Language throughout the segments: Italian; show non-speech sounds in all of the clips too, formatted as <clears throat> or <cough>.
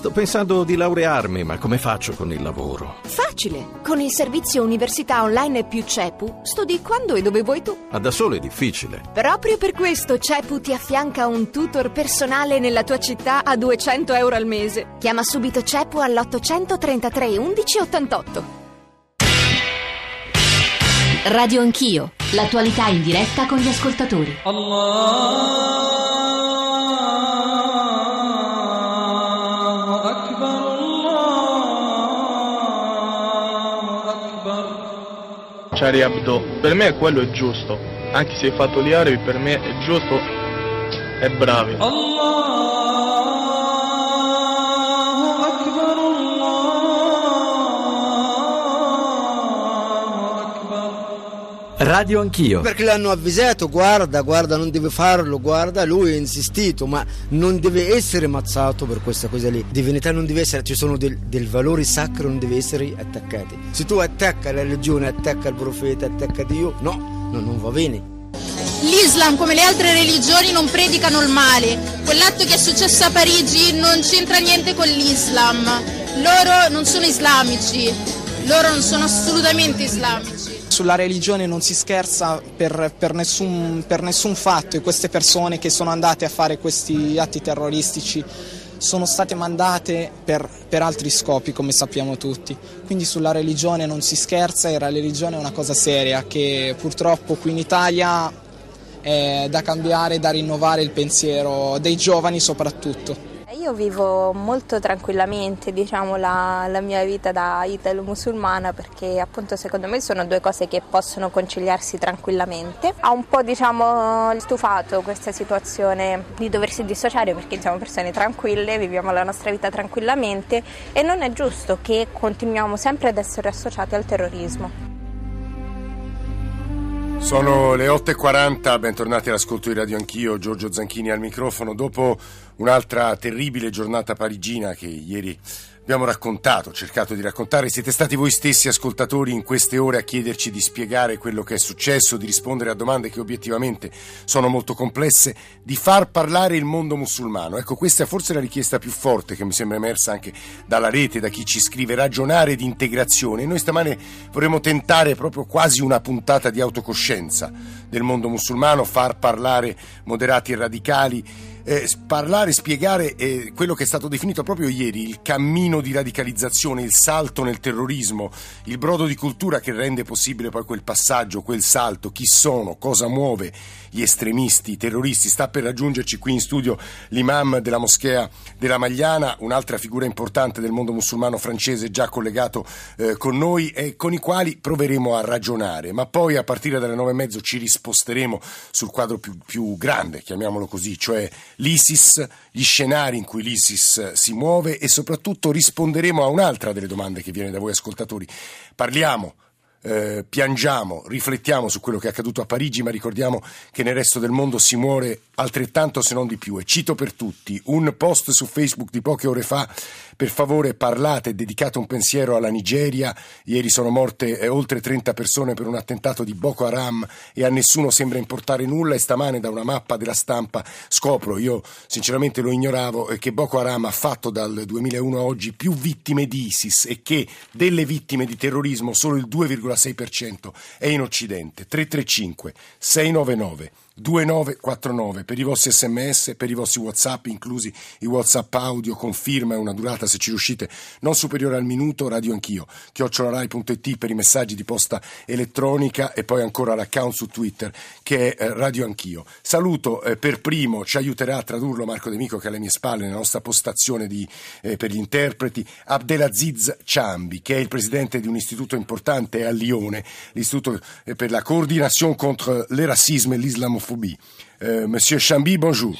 Sto pensando di laurearmi, ma come faccio con il lavoro? Facile! Con il servizio Università Online più CEPU studi quando e dove vuoi tu. Ma da solo è difficile. Proprio per questo CEPU ti affianca un tutor personale nella tua città a 200 euro al mese. Chiama subito CEPU all'833 1188. Radio Anch'io, l'attualità in diretta con gli ascoltatori. Charlie Hebdo, per me quello è giusto, anche se hai fatto gli arabi per me è giusto e bravi. Radio Anch'io. Perché l'hanno avvisato, guarda, guarda, non deve farlo, guarda, lui ha insistito, ma non deve essere ammazzato per questa cosa lì. Divinità non deve essere, ci sono del, del valori sacri, non deve essere attaccati. Se tu attacca la religione, attacca il profeta, attacca Dio, no, no non va bene. L'Islam, come le altre religioni, non predicano il male. Quell'atto che è successo a Parigi non c'entra niente con l'Islam. Loro non sono islamici, loro non sono assolutamente islamici. Sulla religione non si scherza per, per, nessun, per nessun fatto e queste persone che sono andate a fare questi atti terroristici sono state mandate per, per, altri scopi, come sappiamo tutti. Quindi sulla religione non si scherza e la religione è una cosa seria che purtroppo qui in Italia è da cambiare, da rinnovare il pensiero dei giovani soprattutto. Io vivo molto tranquillamente diciamo, la, la, mia vita da italo-musulmana perché appunto secondo me sono due cose che possono conciliarsi tranquillamente. Ha un po' diciamo, stufato questa situazione di doversi dissociare perché siamo persone tranquille, viviamo la nostra vita tranquillamente e non è giusto che continuiamo sempre ad essere associati al terrorismo. Sono le 8.40, bentornati all'ascolto di Radio Anch'io, Giorgio Zanchini al microfono. Dopo un'altra terribile giornata parigina che ieri abbiamo raccontato, cercato di raccontare. Siete stati voi stessi ascoltatori in queste ore a chiederci di spiegare quello che è successo, di rispondere a domande che obiettivamente sono molto complesse, di far parlare il mondo musulmano. Ecco, questa è forse la richiesta più forte che mi sembra emersa anche dalla rete, da chi ci scrive, ragionare di integrazione. Noi stamane vorremmo tentare proprio quasi una puntata di autocoscienza del mondo musulmano, far parlare moderati e radicali eh, parlare, spiegare eh, quello che è stato definito proprio ieri, il cammino di radicalizzazione, il salto nel terrorismo, il brodo di cultura che rende possibile poi quel passaggio, quel salto, chi sono, cosa muove gli estremisti, i terroristi. Sta per raggiungerci qui in studio l'imam della moschea della Magliana, un'altra figura importante del mondo musulmano francese già collegato eh, con noi e con i quali proveremo a ragionare, ma poi a partire dalle nove e mezzo ci risposteremo sul quadro più, più grande, chiamiamolo così, cioè l'ISIS, gli scenari in cui l'ISIS si muove e soprattutto risponderemo a un'altra delle domande che viene da voi ascoltatori. Parliamo eh, piangiamo, riflettiamo su quello che è accaduto a Parigi, ma ricordiamo che nel resto del mondo si muore altrettanto se non di più. E cito per tutti un post su Facebook di poche ore fa, per favore parlate, dedicate un pensiero alla Nigeria. Ieri sono morte eh, oltre 30 persone per un attentato di Boko Haram e a nessuno sembra importare nulla e stamane da una mappa della stampa scopro, io sinceramente lo ignoravo, eh, che Boko Haram ha fatto dal 2001 a oggi più vittime di ISIS e che delle vittime di terrorismo solo il 2,6% è in Occidente. 335 699 2949 per i vostri sms, per i vostri whatsapp, inclusi i whatsapp audio con firma e una durata se ci riuscite non superiore al minuto, radio anch'io, chiocciolarai.it per i messaggi di posta elettronica e poi ancora l'account su Twitter che è eh, radio anch'io. Saluto eh, per primo, ci aiuterà a tradurlo Marco De Mico che è alle mie spalle nella nostra postazione di, eh, per gli interpreti, Abdelaziz Ciambi che è il presidente di un istituto importante a Lione, l'istituto eh, per la coordination contre le racisme e l'islamofobia Uh, Monsieur Chambi, bonjour.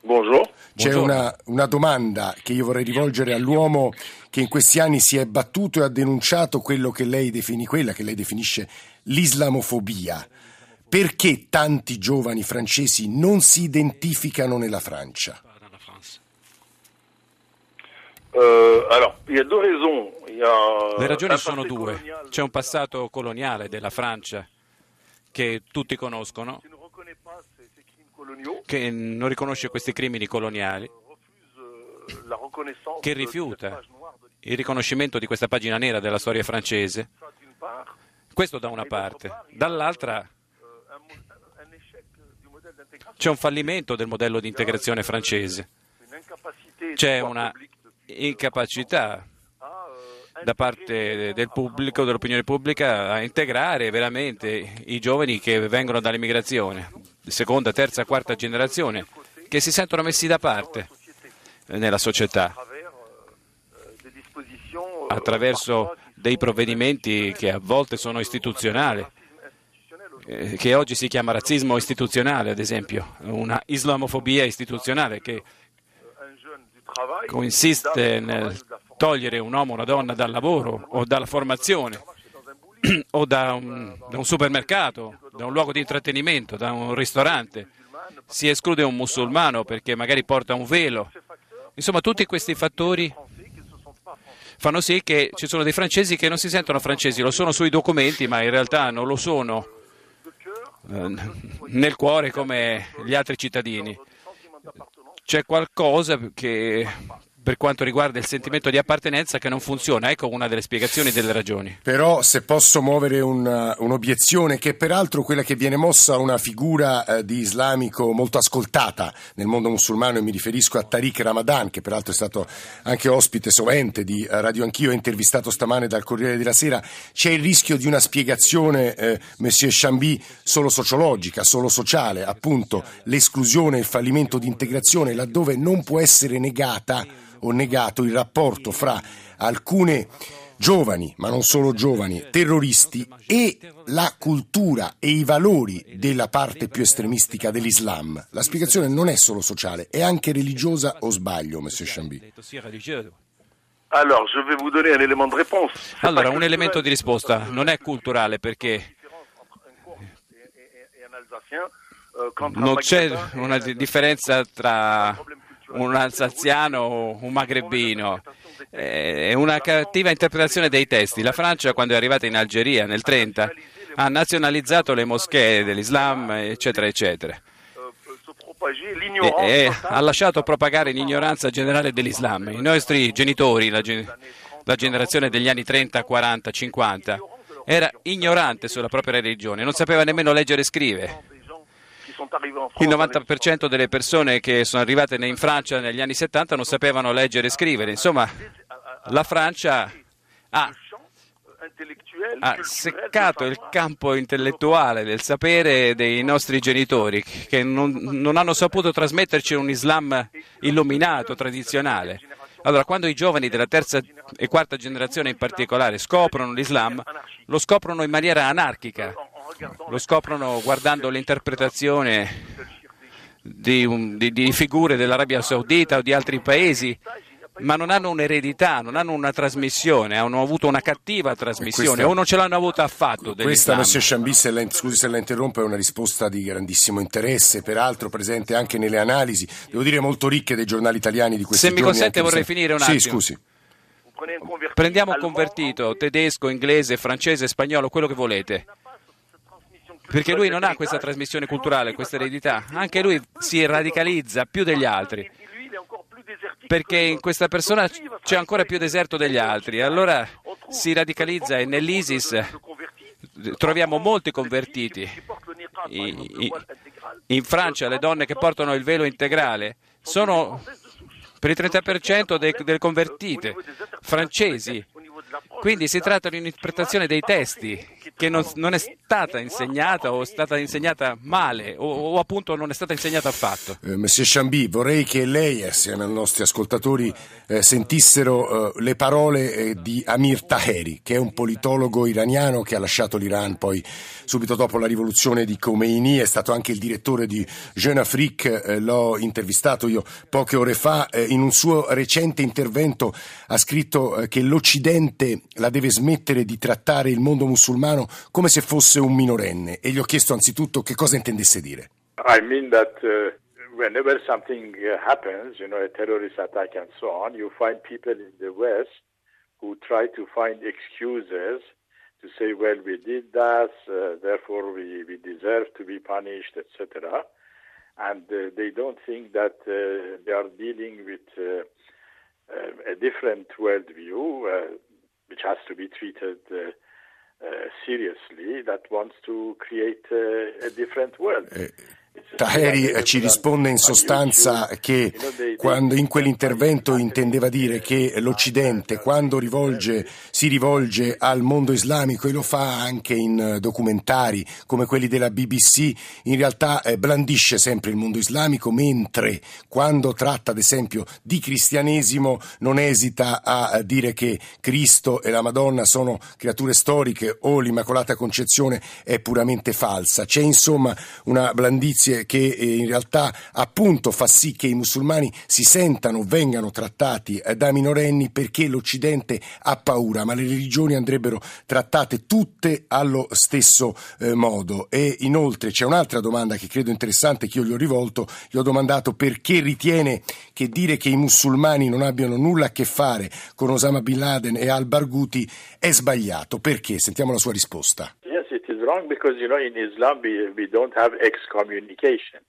Bonjour. C'è una, una, domanda che io vorrei rivolgere all'uomo che in questi anni si è battuto e ha denunciato quello che lei defini, quella che lei definisce l'islamofobia. Perché tanti giovani francesi non si identificano nella Francia? Uh, a Le ragioni sono due. C'è un passato coloniale della Francia che tutti conoscono, che non riconosce questi crimini coloniali, che rifiuta il riconoscimento di questa pagina nera della storia francese. Questo da una parte. Dall'altra c'è un fallimento del modello di integrazione francese. C'è una incapacità da parte del pubblico, dell'opinione pubblica, a integrare veramente i giovani che vengono dall'immigrazione, seconda, terza, quarta generazione, che si sentono messi da parte nella società attraverso dei provvedimenti che a volte sono istituzionali, eh, che oggi si chiama razzismo istituzionale, ad esempio, una islamofobia istituzionale che consiste nel togliere un uomo o una donna dal lavoro o dalla formazione <clears throat> o da un, da un, supermercato, da un luogo di intrattenimento, da un ristorante. Si esclude un musulmano perché magari porta un velo. Insomma, tutti questi fattori fanno sì che ci sono dei francesi che non si sentono francesi, lo sono sui documenti, ma in realtà non lo sono eh, nel cuore come gli altri cittadini. C'è qualcosa che per quanto riguarda il sentimento di appartenenza che non funziona. Ecco una delle spiegazioni e delle ragioni. Però se posso muovere un, un'obiezione, che è peraltro quella che viene mossa una figura eh, di islamico molto ascoltata nel mondo musulmano, e mi riferisco a Tariq Ramadan, che peraltro è stato anche ospite sovente di eh, Radio Anch'io, intervistato stamane dal Corriere della Sera, c'è il rischio di una spiegazione, eh, Monsieur Chambi, solo sociologica, solo sociale, appunto l'esclusione il fallimento di integrazione, laddove non può essere negata o negato il rapporto fra alcune giovani, ma non solo giovani, terroristi e la cultura e i valori della parte più estremistica dell'Islam. La spiegazione non è solo sociale, è anche religiosa o sbaglio, Monsieur Chambi? Allora, un elemento di risposta non è culturale perché non c'è una differenza tra un alsaziano un magrebino. È una cattiva interpretazione dei testi. La Francia, quando è arrivata in Algeria nel 30, ha nazionalizzato le moschee dell'Islam, eccetera, eccetera. E, e ha lasciato propagare l'ignoranza generale dell'Islam. I nostri genitori, la, la generazione degli anni 30, 40, 50, era ignorante sulla propria religione, non sapeva nemmeno leggere e scrivere il 90% delle persone che sono arrivate in Francia negli anni 70 non sapevano leggere e scrivere. Insomma, la Francia ha, ha seccato il campo intellettuale del sapere dei nostri genitori che non, non hanno saputo trasmetterci un Islam illuminato, tradizionale. Allora, quando i giovani della terza e quarta generazione in particolare scoprono l'Islam, lo scoprono in maniera anarchica lo scoprono guardando l'interpretazione di, un, di, di figure dell'Arabia Saudita o di altri paesi ma non hanno un'eredità, non hanno una trasmissione, hanno avuto una cattiva trasmissione questa, o non ce l'hanno avuta affatto. Questa, Monsieur Chambi, se la, scusi se la interrompo, è una risposta di grandissimo interesse, peraltro presente anche nelle analisi, devo dire molto ricche dei giornali italiani di questi se giorni. Se mi consente vorrei finire un attimo. Sì, scusi. Prendiamo convertito, tedesco, inglese, francese, spagnolo, quello che volete perché lui non ha questa trasmissione culturale, questa eredità, anche lui si radicalizza più degli altri, perché in questa persona c'è ancora più deserto degli altri, allora si radicalizza e nell'ISIS troviamo molti convertiti. In Francia le donne che portano il velo integrale sono per il 30% delle convertite francesi. Quindi si tratta di un'interpretazione dei testi che non, non, è stata insegnata o è stata insegnata male o, o appunto non è stata insegnata affatto. Eh, Monsieur Chambi, vorrei che lei assieme ai nostri ascoltatori eh, sentissero eh, le parole eh, di Amir Taheri, che è un politologo iraniano che ha lasciato l'Iran poi subito dopo la rivoluzione di Khomeini, è stato anche il direttore di Jeune Afrique, eh, l'ho intervistato io poche ore fa, eh, in un suo recente intervento ha scritto che l'Occidente la deve smettere di trattare il mondo musulmano come se fosse un minorenne e gli ho chiesto anzitutto che cosa intendesse dire. I mean that uh, whenever something uh, happens, you know, a terrorist attack and so on, you find people in the West who try to find excuses to say, well, we did that, uh, therefore we, we deserve to be punished, etc. And uh, they don't think that uh, they are dealing with uh, different worldview, uh, which has to be treated uh, uh, seriously, that wants to create uh, a different world. Taheri eh, ci risponde in sostanza che in quell'intervento intendeva dire che l'Occidente quando rivolge, si rivolge al mondo islamico e lo fa anche in eh, documentari come quelli della BBC, in realtà eh, blandisce sempre il mondo islamico mentre quando tratta ad esempio di cristianesimo non esita a dire che Cristo e la Madonna sono creature storiche o l'Immacolata Concezione è puramente falsa. C'è insomma una blandizia che eh, in realtà appunto fa sì che i musulmani si sentano, vengano trattati eh, da minorenni perché l'Occidente ha paura, ma le religioni andrebbero trattate tutte allo stesso eh, modo. E inoltre c'è un'altra domanda che credo interessante che io gli ho rivolto, gli ho domandato perché ritiene che dire che i musulmani non abbiano nulla a che fare con Osama Bin Laden e al-Barghouti è sbagliato. Perché? Sentiamo la sua risposta wrong because, you know, in Islam we, we don't have excommunication.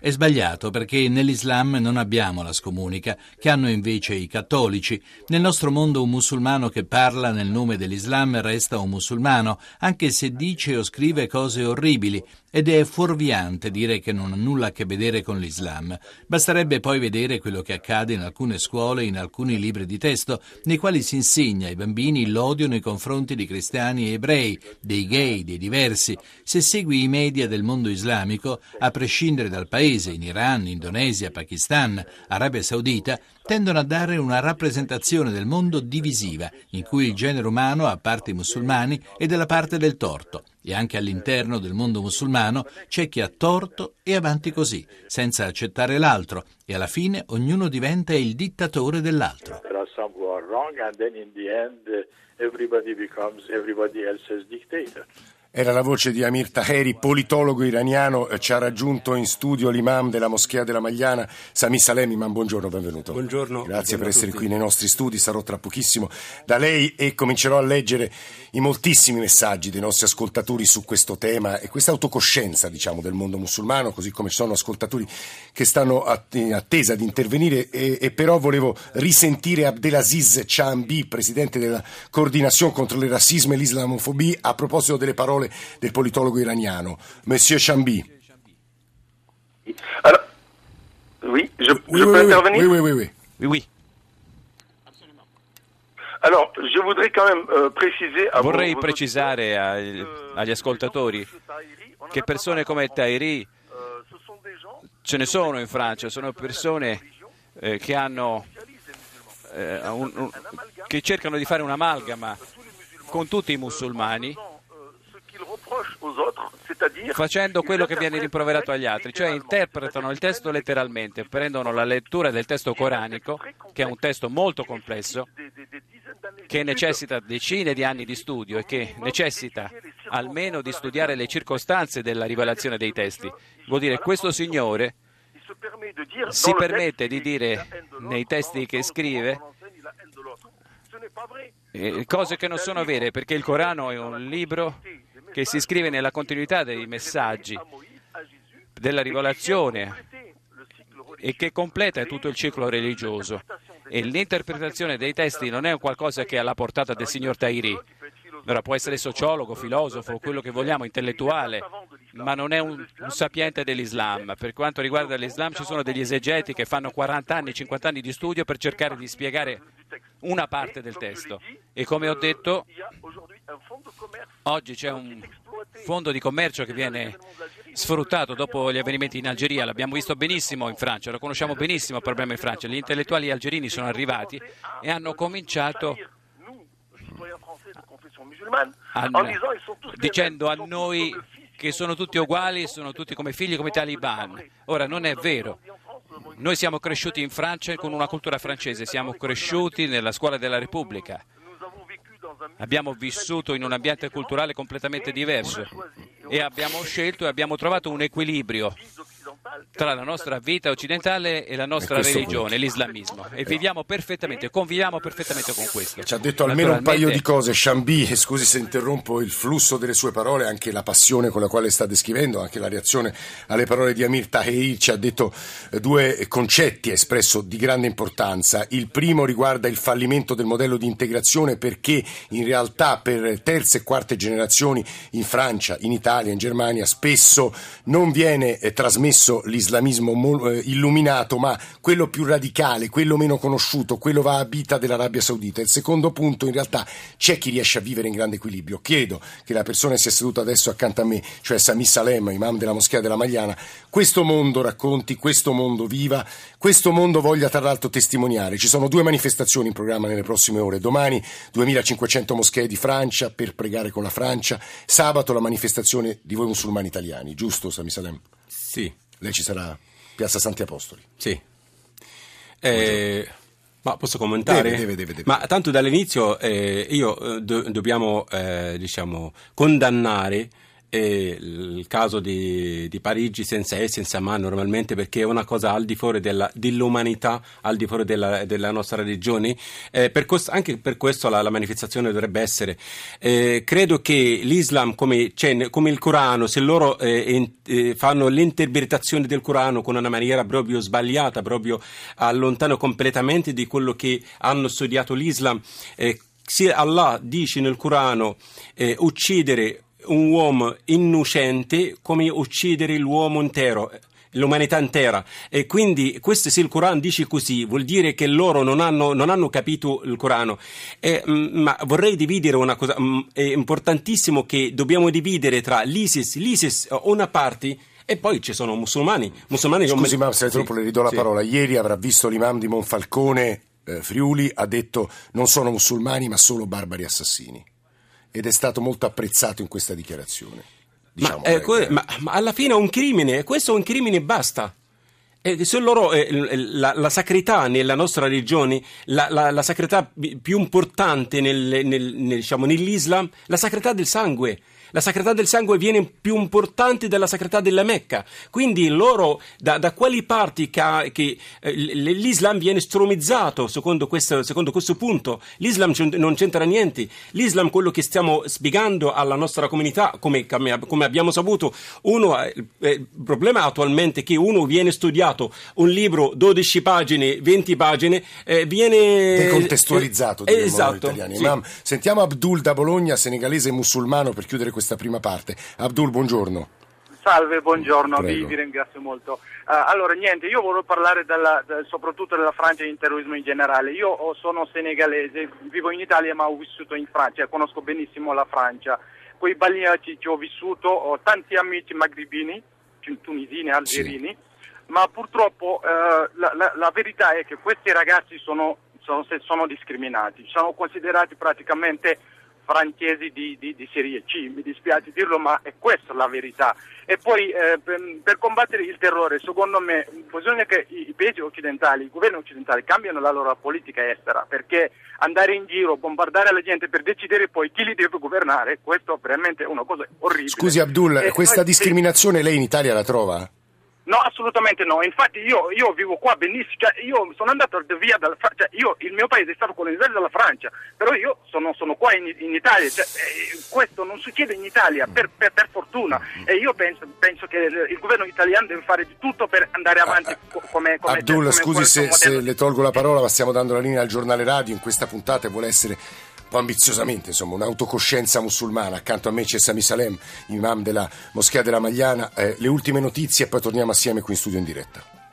È sbagliato perché nell'Islam non abbiamo la scomunica, che hanno invece i cattolici. Nel nostro mondo un musulmano che parla nel nome dell'Islam resta un musulmano, anche se dice o scrive cose orribili, ed è fuorviante dire che non ha nulla a che vedere con l'Islam. Basterebbe poi vedere quello che accade in alcune scuole e in alcuni libri di testo, nei quali si insegna ai bambini l'odio nei confronti di cristiani e ebrei, dei gay, dei diversi. Se segui i media del mondo islamico, a prescindere dal paese, in Iran, Indonesia, Pakistan, Arabia Saudita, tendono a dare una rappresentazione del mondo divisiva, in cui il genere umano ha parte i musulmani e della parte del torto. E anche all'interno del mondo musulmano c'è chi ha torto e avanti così, senza accettare l'altro, e alla fine ognuno diventa il dittatore dell'altro. Era la voce di Amir Taheri, politologo iraniano, ci ha raggiunto in studio l'imam della Moschea della Magliana, Sami Salem. Imam, buongiorno, benvenuto. Buongiorno. Grazie buongiorno per essere qui nei nostri studi, sarò tra pochissimo da lei e comincerò a leggere i moltissimi messaggi dei nostri ascoltatori su questo tema e questa autocoscienza, diciamo, del mondo musulmano, così come ci sono ascoltatori che stanno in attesa di intervenire e, e però volevo risentire Abdelaziz Chambi, presidente della coordinazione contro il razzismo e l'islamofobia, a proposito delle parole parole del politologo iraniano. Monsieur Chambi. Alors, oui, je, oui, je oui, peux oui, intervenir Oui, oui, oui. Oui, oui. Alors, je voudrais quand même euh, préciser à Vorrei precisare agli, agli ascoltatori che persone come Tahiri ce ne sono in Francia, sono persone eh, che hanno eh, un- un- che cercano di fare un'amalgama con tutti i musulmani facendo quello che viene rimproverato agli altri, cioè interpretano il testo letteralmente, prendono la lettura del testo coranico, che è un testo molto complesso, che necessita decine di anni di studio e che necessita almeno di studiare le circostanze della rivelazione dei testi. Vuol dire questo signore si permette di dire nei testi che scrive eh, cose che non sono vere, perché il Corano è un libro che si scrive nella continuità dei messaggi della rivelazione e che completa tutto il ciclo religioso. E l'interpretazione dei testi non è qualcosa che è alla portata del signor Tahiri. Ora può essere sociologo, filosofo, quello che vogliamo, intellettuale, ma non è un, un sapiente dell'Islam. Per quanto riguarda l'Islam ci sono degli esegeti che fanno 40 anni, 50 anni di studio per cercare di spiegare una parte del testo. E come ho detto, oggi c'è un fondo di commercio che viene sfruttato dopo gli avvenimenti in Algeria, l'abbiamo visto benissimo in Francia, lo conosciamo benissimo il problema in Francia. Gli intellettuali algerini sono arrivati e hanno cominciato a- dicendo a noi che sono tutti uguali, sono tutti come figli, come talibani. Ora non è vero. Noi siamo cresciuti in Francia con una cultura francese, siamo cresciuti nella scuola della Repubblica. Abbiamo vissuto in un ambiente culturale completamente diverso e abbiamo scelto e abbiamo trovato un equilibrio tra la nostra vita occidentale e la nostra religione, l'islamismo. E viviamo perfettamente, conviviamo perfettamente con questo. Ci ha detto almeno un paio di cose. Shambi, scusi se interrompo il flusso delle sue parole, anche la passione con la quale sta descrivendo, anche la reazione alle parole di Amir Tahir, ci ha detto eh, due concetti espresso di grande importanza. Il primo riguarda il fallimento del modello di integrazione perché in realtà per terze e quarte generazioni in Francia, in Italia, in Germania spesso non viene eh, trasmesso l'islamismo eh, illuminato, ma quello più radicale, quello meno conosciuto, quello va a vita dell'Arabia Saudita. Il secondo punto, in realtà, c'è chi riesce a vivere in grande equilibrio. Chiedo che la persona sia seduta adesso accanto a me, cioè Sami Salem, imam della moschea della Magliana, questo mondo racconti, questo mondo viva, questo mondo voglia tra l'altro testimoniare. Ci sono due manifestazioni in programma nelle prossime ore. Domani 2500 moschee di Francia per pregare con la Francia. Sabato la manifestazione di voi musulmani italiani, giusto Sami Salem? Sì. Lei ci sarà Piazza Santi Apostoli. Sì. Eh, ma posso commentare? Deve, deve, deve, deve. Ma tanto dall'inizio eh, io eh, do, dobbiamo eh, diciamo, condannare eh, il caso di, di, Parigi senza E, senza Ma normalmente perché è una cosa al di fuori della, dell'umanità, al di fuori della, della nostra religione. Eh, per questo, anche per questo la, la manifestazione dovrebbe essere. Eh, credo che l'Islam, come, cioè, come, il Corano, se loro eh, in, eh, fanno l'interpretazione del Corano con una maniera proprio sbagliata, proprio allontano completamente di quello che hanno studiato l'Islam, eh, se Allah dice nel Corano uccidere un uomo innocente come uccidere l'uomo intero l'umanità intera. E quindi questo se il Corano dice così vuol dire che loro non hanno, non hanno capito il Corano. Eh, ma vorrei dividere una cosa mh, è importantissimo che dobbiamo dividere tra l'ISIS l'ISIS una parte e poi ci sono musulmani. Musulmani scusi ma se troppo sì, le ridò la sì. parola. Ieri avrà visto l'imam di Monfalcone eh, Friuli ha detto non sono musulmani ma solo barbari assassini ed è stato molto apprezzato in questa dichiarazione. Diciamo, ma, eh, ma, ma, alla fine è un crimine, questo è un crimine e basta. E se loro, eh, la, la, sacralità nella nostra religione, la, la, la sacralità più importante nel, nel, nel, diciamo, nell'Islam, la sacralità del sangue la sacralità del sangue viene più importante della sacralità della Mecca. Quindi loro, da, da quali parti che, che eh, l'Islam viene stromizzato secondo questo, secondo questo punto? L'Islam non c'entra niente. L'Islam, quello che stiamo spiegando alla nostra comunità, come, come abbiamo saputo, uno, eh, il problema attualmente è che uno viene studiato un libro, 12 pagine, 20 pagine, eh, viene decontestualizzato eh, esatto, italiani. Sì. sentiamo Abdul da Bologna, senegalese musulmano, per chiudere questa questa prima parte. Abdul, buongiorno. Salve, buongiorno, vi, vi, ringrazio molto. Uh, allora, niente, io volevo parlare della, da, soprattutto della Francia e del terrorismo in generale. Io oh, sono senegalese, vivo in Italia ma ho vissuto in Francia, conosco benissimo la Francia. Con i bagnati che ho vissuto ho tanti amici magribini, tunisini, algerini, sì. ma purtroppo uh, la, la, la, verità è che questi ragazzi sono, sono, sono discriminati, sono considerati praticamente francesi di, di, di, serie C, mi dispiace dirlo, ma è questa la verità. E poi eh, per, per, combattere il terrore, secondo me, bisogna che i, i paesi occidentali, i governi occidentali cambiano la loro politica estera, perché andare in giro, bombardare la gente per decidere poi chi li deve governare, questo veramente è una cosa orribile. Scusi Abdul, e questa noi, discriminazione lei in Italia la trova? No, assolutamente no. Infatti io, io vivo qua benissimo, cioè, io sono andato via dalla Francia, cioè, io, il mio paese è stato colonizzato dalla Francia, però io sono, sono qua in, in Italia, cioè, eh, questo non succede in Italia per, per, per fortuna. E io penso, penso, che il governo italiano deve fare di tutto per andare avanti ah, come... come Abdul, come scusi se, se le tolgo la parola, ma stiamo dando la linea al giornale radio in questa puntata e vuole essere po' ambiziosamente, insomma, un'autocoscienza musulmana. Accanto a me c'è Sami Salem, imam della Moschea della Magliana. Eh, le ultime notizie e poi torniamo assieme qui in studio in diretta.